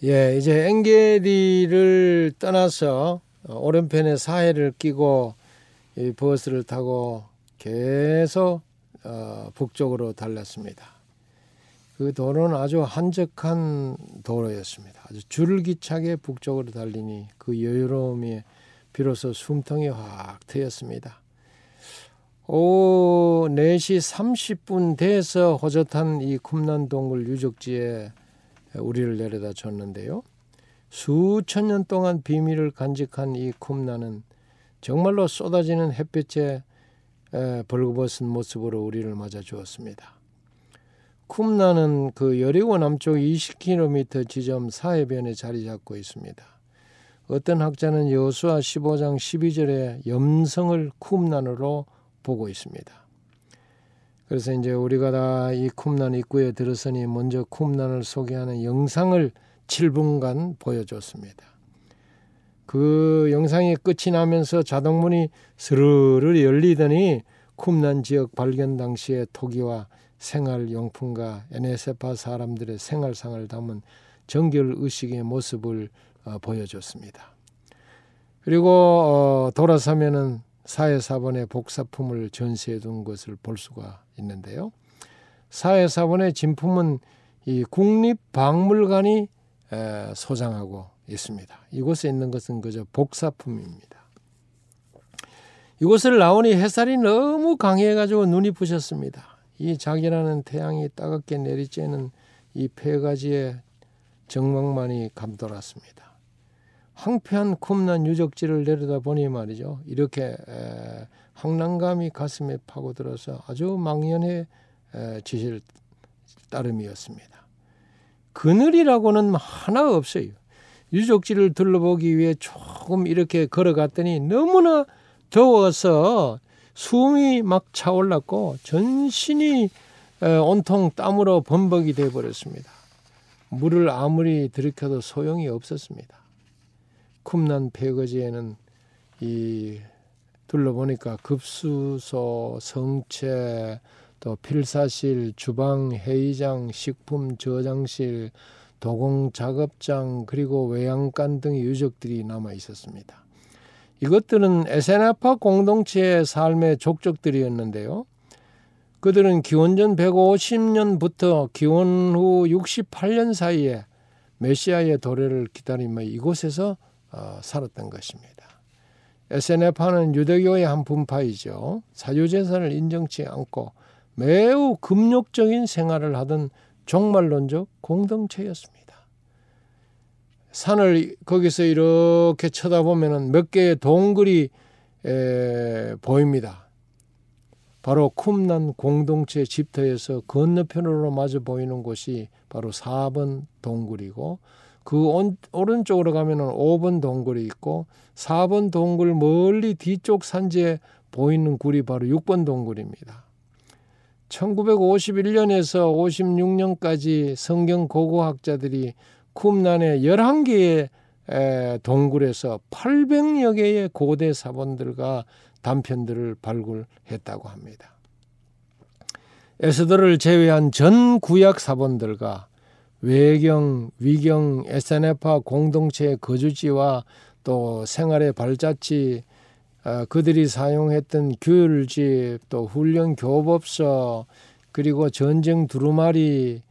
예, 이제 엥게리를 떠나서 오른편에 사해를 끼고 이 버스를 타고 계속 어, 북쪽으로 달렸습니다. 그 도로는 아주 한적한 도로였습니다. 아주 줄기차게 북쪽으로 달리니 그 여유로움이 비로소 숨통이 확 트였습니다. 오후 4시 30분 돼서 호젓한 이 쿰난 동굴 유적지에 우리를 내려다 줬는데요. 수천 년 동안 비밀을 간직한 이 쿰난은 정말로 쏟아지는 햇볕에 벌거벗은 모습으로 우리를 맞아 주었습니다. 쿰나는 그 여리고 남쪽 20km 지점 사해변에 자리 잡고 있습니다. 어떤 학자는 여수와 15장 12절에 염성을 쿰난으로 보고 있습니다. 그래서 이제 우리가 다 이 쿰난 입구에 들었으니 먼저 쿰난을 소개하는 영상을 7분간 보여줬습니다. 그 영상이 끝이 나면서 자동문이 스르르 열리더니 쿰난 지역 발견 당시의 토기와 생활용품과 에네세파 사람들의 생활상을 담은 정결 의식의 모습을 어, 보여줬습니다. 그리고 어, 돌아서면은 사회사본의 복사품을 전시해 둔 것을 볼 수가 있는데요. 사회사본의 진품은 이 국립박물관이 에, 소장하고 있습니다. 이곳에 있는 것은 그저 복사품입니다. 이곳을 나오니 햇살이 너무 강해가지고 눈이 부셨습니다. 이 자기라는 태양이 따갑게 내리쬐는 이 폐가지의 정막만이 감돌았습니다. 황폐한 쿰난 유적지를 내려다 보니 말이죠. 이렇게 에, 황난감이 가슴에 파고들어서 아주 망연해 지실 따름이었습니다. 그늘이라고는 하나 없어요. 유적지를 둘러보기 위해 조금 이렇게 걸어갔더니 너무나 더워서 숨이 막 차올랐고 전신이 온통 땀으로 범벅이 되어 버렸습니다. 물을 아무리 들이켜도 소용이 없었습니다. 쿰난 폐거지에는 이 둘러보니까 급수소, 성체, 또 필사실, 주방, 회의장, 식품 저장실, 도공 작업장 그리고 외양간 등의 유적들이 남아 있었습니다. 이것들은 에세나파 공동체의 삶의 족적들이었는데요. 그들은 기원전 150년부터 기원 후 68년 사이에 메시아의 도래를 기다리며 이곳에서 어, 살았던 것입니다. 에세네파는 유대교의 한 분파이죠. 사유재산을 인정치 않고 매우 금욕적인 생활을 하던 종말론적 공동체였습니다. 산을 거기서 이렇게 쳐다보면 몇 개의 동굴이 에, 보입니다. 바로 쿰난 공동체 집터에서 건너편으로 마주 보이는 곳이 바로 4번 동굴이고 그 오른쪽으로 가면 5번 동굴이 있고 4번 동굴 멀리 뒤쪽 산지에 보이는 굴이 바로 6번 동굴입니다. 1951년에서 56년까지 성경 고고학자들이 쿰난의 11개의 동굴에서 800여 개의 고대 사본들과 단편들을 발굴했다고 합니다. 에스더를 제외한 전 구약 사본들과 외경, 위경, 에세네파 공동체의 거주지와 또 생활의 발자취, 어, 그들이 사용했던 규율집, 또 훈련 교법서, 그리고 전쟁 두루마리,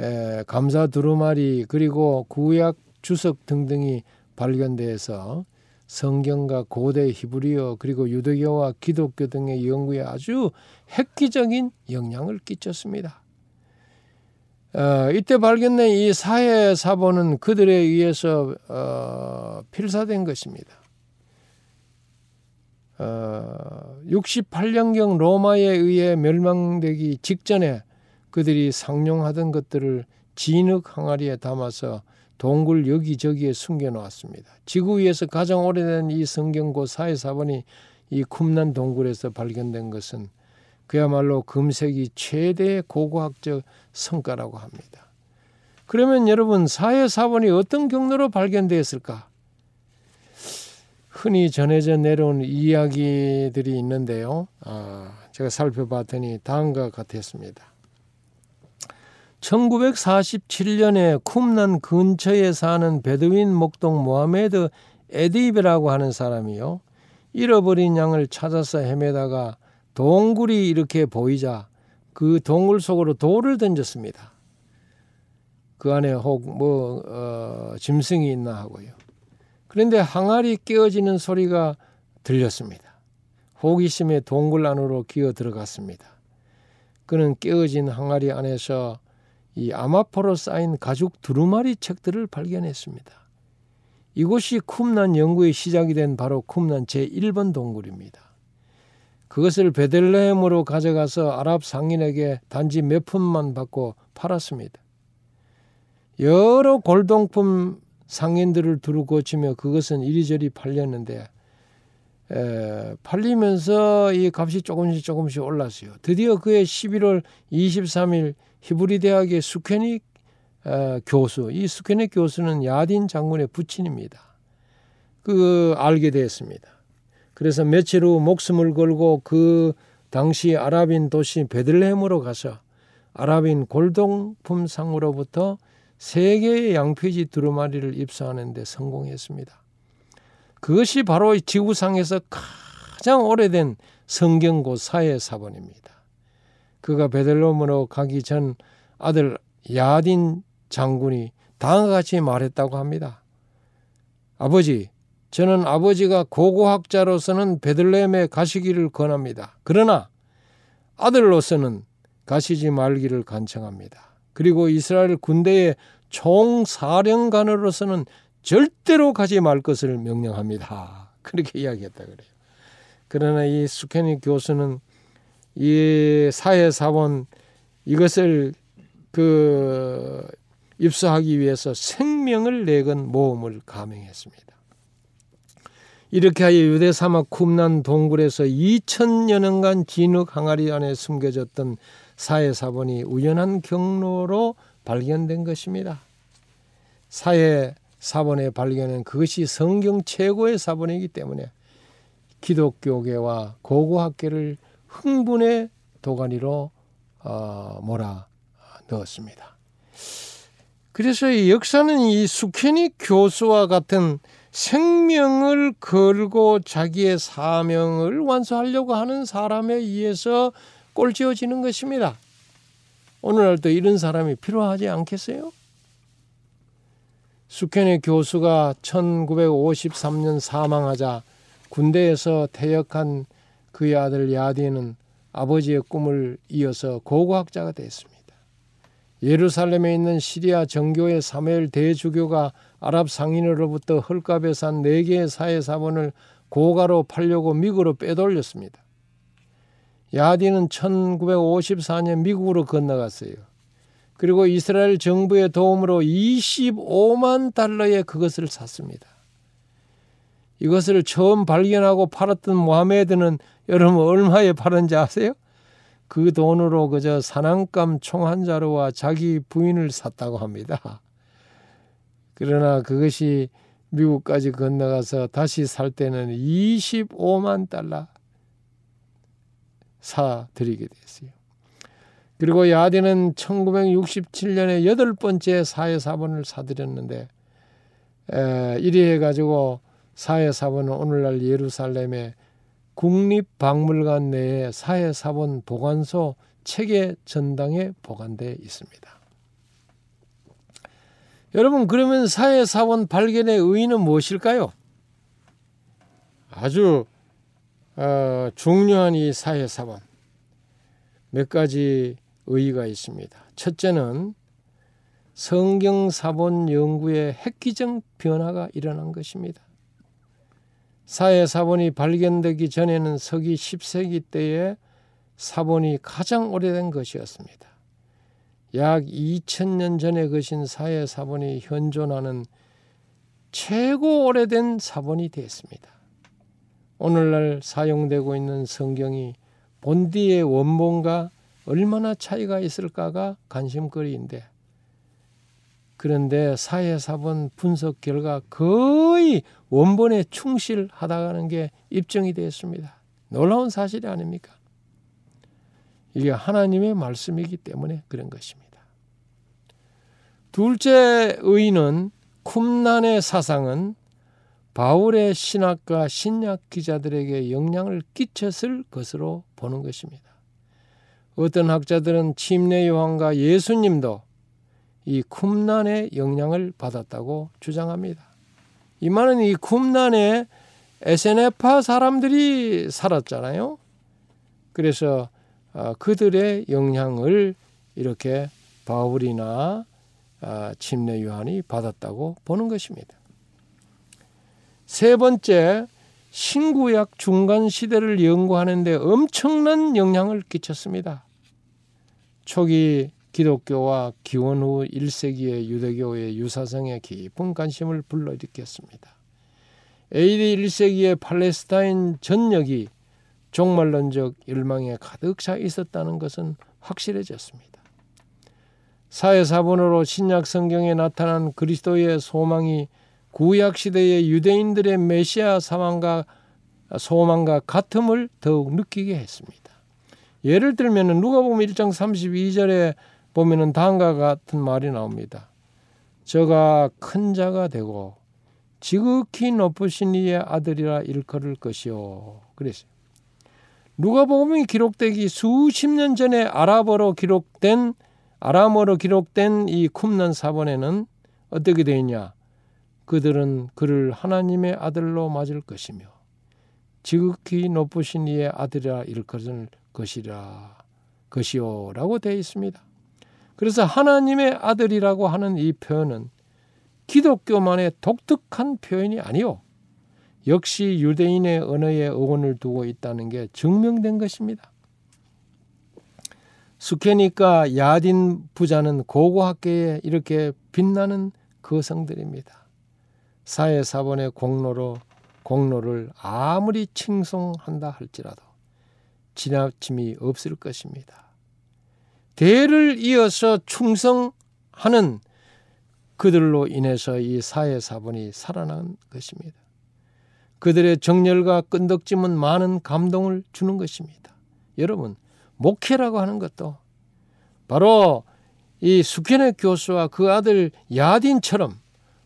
에, 감사 두루마리, 그리고 구약 주석 등등이 발견돼서 성경과 고대 히브리어 그리고 유대교와 기독교 등의 연구에 아주 획기적인 영향을 끼쳤습니다. 어, 이때 발견된 이 사회 사본은 그들에 의해서 어, 필사된 것입니다. 어, 68년경 로마에 의해 멸망되기 직전에 그들이 상용하던 것들을 진흙 항아리에 담아서 동굴 여기저기에 숨겨 놓았습니다. 지구 위에서 가장 오래된 이 성경고 사회사본이 이 쿰난 동굴에서 발견된 것은 그야말로 금색이 최대의 고고학적 성과라고 합니다. 그러면 여러분 사회사본이 어떤 경로로 발견되었을까? 흔히 전해져 내려온 이야기들이 있는데요. 아, 제가 살펴봤더니 다음과 같았습니다. 1947년에 쿰난 근처에 사는 베드윈 목동 모하메드 에디베라고 하는 사람이요. 잃어버린 양을 찾아서 헤매다가 동굴이 이렇게 보이자 그 동굴 속으로 돌을 던졌습니다. 그 안에 혹뭐 어, 짐승이 있나 하고요. 그런데 항아리 깨어지는 소리가 들렸습니다. 호기심에 동굴 안으로 기어 들어갔습니다. 그는 깨어진 항아리 안에서 이 아마포로 쌓인 가죽 두루마리 책들을 발견했습니다. 이곳이 쿰난 연구의 시작이 된 바로 쿰난 제1번 동굴입니다. 그것을 베들레헴으로 가져가서 아랍 상인에게 단지 몇 푼만 받고 팔았습니다. 여러 골동품 상인들을 두루 거치며 그것은 이리저리 팔렸는데 에, 팔리면서 이 값이 조금씩 조금씩 올랐어요. 드디어 그해 11월 23일 히브리 대학의 수케닉 어, 교수, 이 수케닉 교수는 야딘 장군의 부친입니다. 그 알게 되었습니다. 그래서 며칠 후 목숨을 걸고 그 당시 아랍인 도시 베들레헴으로 가서 아랍인 골동품 상으로부터 세 개의 양피지 두루마리를 입수하는 데 성공했습니다. 그것이 바로 지구상에서 가장 오래된 성경고 사회 사본입니다. 그가 베들레헴으로 가기 전 아들 야딘 장군이 다음과 같이 말했다고 합니다. 아버지, 저는 아버지가 고고학자로서는 베들레헴에 가시기를 권합니다. 그러나 아들로서는 가시지 말기를 간청합니다. 그리고 이스라엘 군대의 총사령관으로서는 절대로 가지 말 것을 명령합니다. <laughs> 그렇게 이야기했다 그래요. 그러나 이 수케니 교수는 이 사회사원 이것을 그 입수하기 위해서 생명을 내건 모험을 감행했습니다. 이렇게 하여 유대 사막 쿰난 동굴에서 2천여 년간 진흙 항아리 안에 숨겨졌던 사회 사본이 우연한 경로로 발견된 것입니다. 사회 사본의 발견은 그것이 성경 최고의 사본이기 때문에 기독교계와 고고학계를 흥분의 도가니로 어, 몰아 넣었습니다. 그래서 이 역사는 이 수케니 교수와 같은 생명을 걸고 자기의 사명을 완수하려고 하는 사람에 의해서 꼴찌어지는 것입니다. 오늘날도 이런 사람이 필요하지 않겠어요? 수케네 교수가 1953년 사망하자 군대에서 퇴역한 그의 아들 야디는 아버지의 꿈을 이어서 고고학자가 됐습니다. 예루살렘에 있는 시리아 정교의 사무엘 대주교가 아랍 상인으로부터 헐값에 산네 개의 사회 사본을 고가로 팔려고 미국으로 빼돌렸습니다. 야디는 1954년 미국으로 건너갔어요. 그리고 이스라엘 정부의 도움으로 25만 달러에 그것을 샀습니다. 이것을 처음 발견하고 팔았던 모하메드는 여러분 얼마에 팔은지 아세요? 그 돈으로 그저 사냥감 총한 자루와 자기 부인을 샀다고 합니다. 그러나 그것이 미국까지 건너가서 다시 살 때는 25만 달러 사 드리게 됐어요. 그리고 야디는 1967년에 여덟 번째 사회사본을 사들였는데 에, 이리 해가지고 사회사본은 오늘날 예루살렘에 국립박물관 내에 사회사본 보관소 체계 전당에 보관되어 있습니다. 여러분 그러면 사회사본 발견의 의의는 무엇일까요? 아주 어, 중요한 이 사회사본 몇 가지 의의가 있습니다. 첫째는 성경사본 연구에 획기적 변화가 일어난 것입니다. 사회 사본이 발견되기 전에는 서기 10세기 때에 사본이 가장 오래된 것이었습니다. 약 2000년 전에 거신 사회 사본이 현존하는 최고 오래된 사본이 되었습니다. 오늘날 사용되고 있는 성경이 본디의 원본과 얼마나 차이가 있을까가 관심거리인데 그런데 사회사본 분석 결과 거의 원본에 충실하다는 게 입증이 되었습니다. 놀라운 사실이 아닙니까? 이게 하나님의 말씀이기 때문에 그런 것입니다. 둘째 의는 쿰난의 사상은 바울의 신학과 신약 기자들에게 영향을 끼쳤을 것으로 보는 것입니다. 어떤 학자들은 침례 요한과 예수님도 이 쿰난의 영향을 받았다고 주장합니다. 이 말은 이 쿰난에 에세네파 사람들이 살았잖아요. 그래서 아, 그들의 영향을 이렇게 바울이나 아, 침례 요한이 받았다고 보는 것입니다. 세 번째, 신구약 중간 시대를 연구하는데 엄청난 영향을 끼쳤습니다. 초기 기독교와 기원 후 1세기의 유대교의 유사성에 깊은 관심을 불러일으켰습니다. AD 1세기의 팔레스타인 전역이 종말론적 열망에 가득 차 있었다는 것은 확실해졌습니다. 사회사본으로 신약 성경에 나타난 그리스도의 소망이 구약 시대의 유대인들의 메시아 사망과 소망과 같음을 더욱 느끼게 했습니다. 예를 들면 누가복음 1장 32절에 보면은 다음과 같은 말이 나옵니다. 저가 큰 자가 되고 지극히 높으신 이의 아들이라 일컬을 것이요. 그랬어요. 누가복음이 기록되기 수십 년 전에 아랍어로 기록된 아람어로 기록된 이 쿰난 사본에는 어떻게 되어 있냐? 그들은 그를 하나님의 아들로 맞을 것이며 지극히 높으신 이의 아들이라 일컬을 것이라 것이요라고 되어 있습니다. 그래서 하나님의 아들이라고 하는 이 표현은 기독교만의 독특한 표현이 아니요. 역시 유대인의 언어에 어원을 두고 있다는 게 증명된 것입니다. 수케니까 야딘 부자는 고고학계에 이렇게 빛나는 거성들입니다. 사회사본의 공로로 공로를 아무리 칭송한다 할지라도 지나침이 없을 것입니다. 대를 이어서 충성하는 그들로 인해서 이 사회사본이 살아난 것입니다. 그들의 정열과 끈덕짐은 많은 감동을 주는 것입니다. 여러분, 목회라고 하는 것도 바로 이 수케네 교수와 그 아들 야딘처럼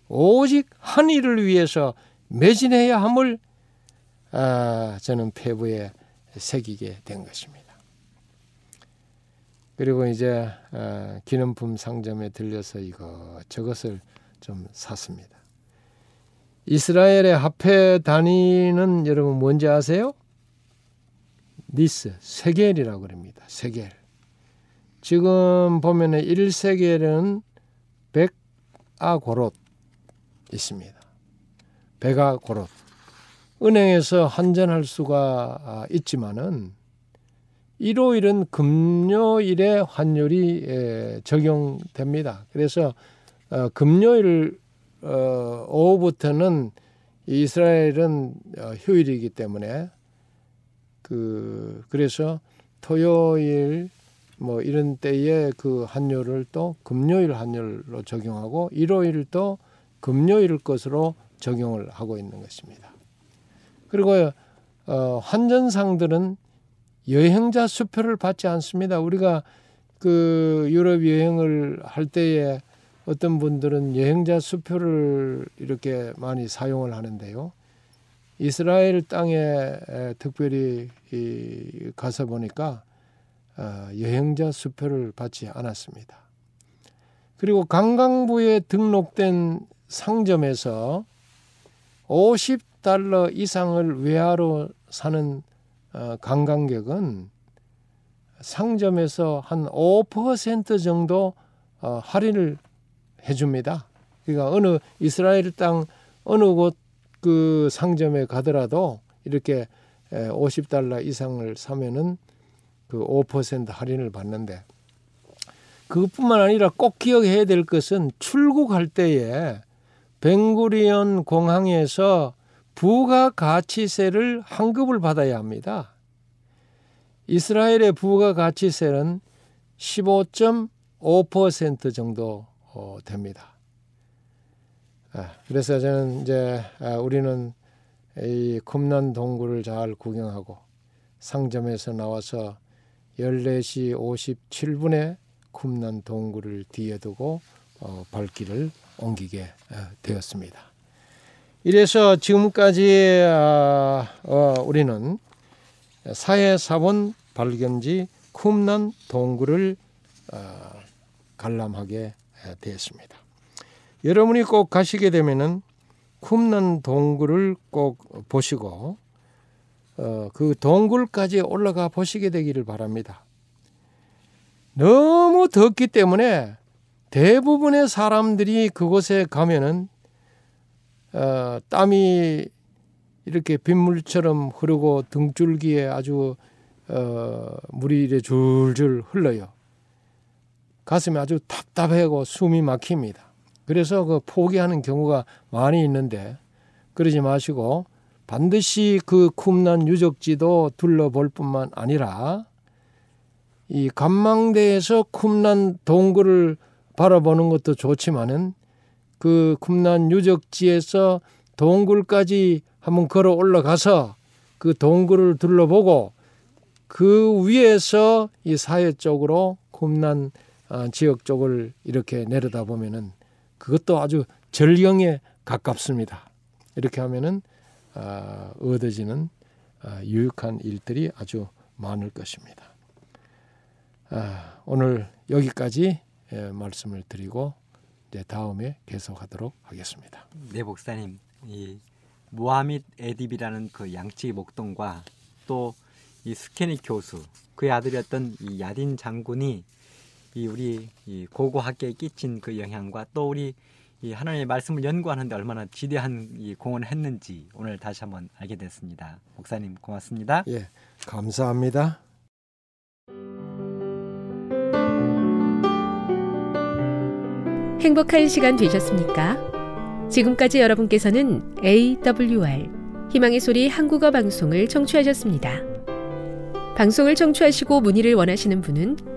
오직 한 일을 위해서 매진해야 함을 아, 저는 폐부에 새기게 된 것입니다. 그리고 이제 아, 기념품 상점에 들려서 이거 저것을 좀 샀습니다. 이스라엘의 화폐 단위는 여러분 뭔지 아세요? 니스, 세겔이라고 그럽니다. 세겔. 지금 보면은 1세겔은 100아고롯 있습니다. 100아고롯. 은행에서 환전할 수가 아, 있지만은 일요일은 금요일에 환율이 적용됩니다. 그래서 어, 금요일 어, 오후부터는 이스라엘은 어, 휴일이기 때문에 그 그래서 토요일 뭐 이런 때에 그 환율을 또 금요일 환율로 적용하고 일요일도 금요일 것으로 적용을 하고 있는 것입니다. 그리고 어, 환전상들은 여행자 수표를 받지 않습니다. 우리가 그 유럽 여행을 할 때에 어떤 분들은 여행자 수표를 이렇게 많이 사용을 하는데요. 이스라엘 땅에 특별히 가서 보니까 어, 여행자 수표를 받지 않았습니다. 그리고 관광부에 등록된 상점에서 50달러 이상을 외화로 사는 어, 관광객은 상점에서 한 5% 정도 어, 할인을 해줍니다. 그러니까 어느 이스라엘 땅 어느 곳 그 상점에 가더라도 이렇게 50달러 이상을 사면은 그 5% 할인을 받는데 그것뿐만 아니라 꼭 기억해야 될 것은 출국할 때에 벵구리온 공항에서 부가가치세를 환급을 받아야 합니다. 이스라엘의 부가가치세는 15.5% 정도 어, 됩니다. 아, 그래서 저는 이제 아, 우리는 이 쿰난 동굴을 잘 구경하고 상점에서 나와서 14시 57분에 쿰난 동굴을 뒤에 두고 어, 발길을 옮기게 어, 되었습니다. 이래서 지금까지 어, 어, 우리는 사회사본 발견지 쿰난 동굴을 어, 관람하게 되었습니다. 여러분이 꼭 가시게 되면은 쿰난 동굴을 꼭 보시고 어, 그 동굴까지 올라가 보시게 되기를 바랍니다. 너무 덥기 때문에 대부분의 사람들이 그곳에 가면은 어, 땀이 이렇게 빗물처럼 흐르고 등줄기에 아주 어, 물이 이래 줄줄 흘러요. 가슴이 아주 답답하고 숨이 막힙니다. 그래서 그 포기하는 경우가 많이 있는데 그러지 마시고 반드시 그 쿰난 유적지도 둘러볼 뿐만 아니라 이 간망대에서 쿰난 동굴을 바라보는 것도 좋지만은 그 쿰난 유적지에서 동굴까지 한번 걸어 올라가서 그 동굴을 둘러보고 그 위에서 이 사회 쪽으로 쿰난 아, 지역 쪽을 이렇게 내려다 보면은 그것도 아주 절경에 가깝습니다. 이렇게 하면은 아, 얻어지는 아, 유익한 일들이 아주 많을 것입니다. 오늘 여기까지 예, 말씀을 드리고 이제 다음에 계속하도록 하겠습니다. 네, 목사님. 이 모하밋 에딥이라는 그 양치 목동과 또 이 스케니 교수 그의 아들이었던 이 야딘 장군이 이 우리 이 고고 학계에 끼친 그 영향과 또 우리 이 하나님의 말씀을 연구하는데 얼마나 지대한 이 공헌을 했는지 오늘 다시 한번 알게 됐습니다. 목사님 고맙습니다. 예, 감사합니다. 행복한 시간 되셨습니까? 지금까지 여러분께서는 AWR 희망의 소리 한국어 방송을 청취하셨습니다. 방송을 청취하시고 문의를 원하시는 분은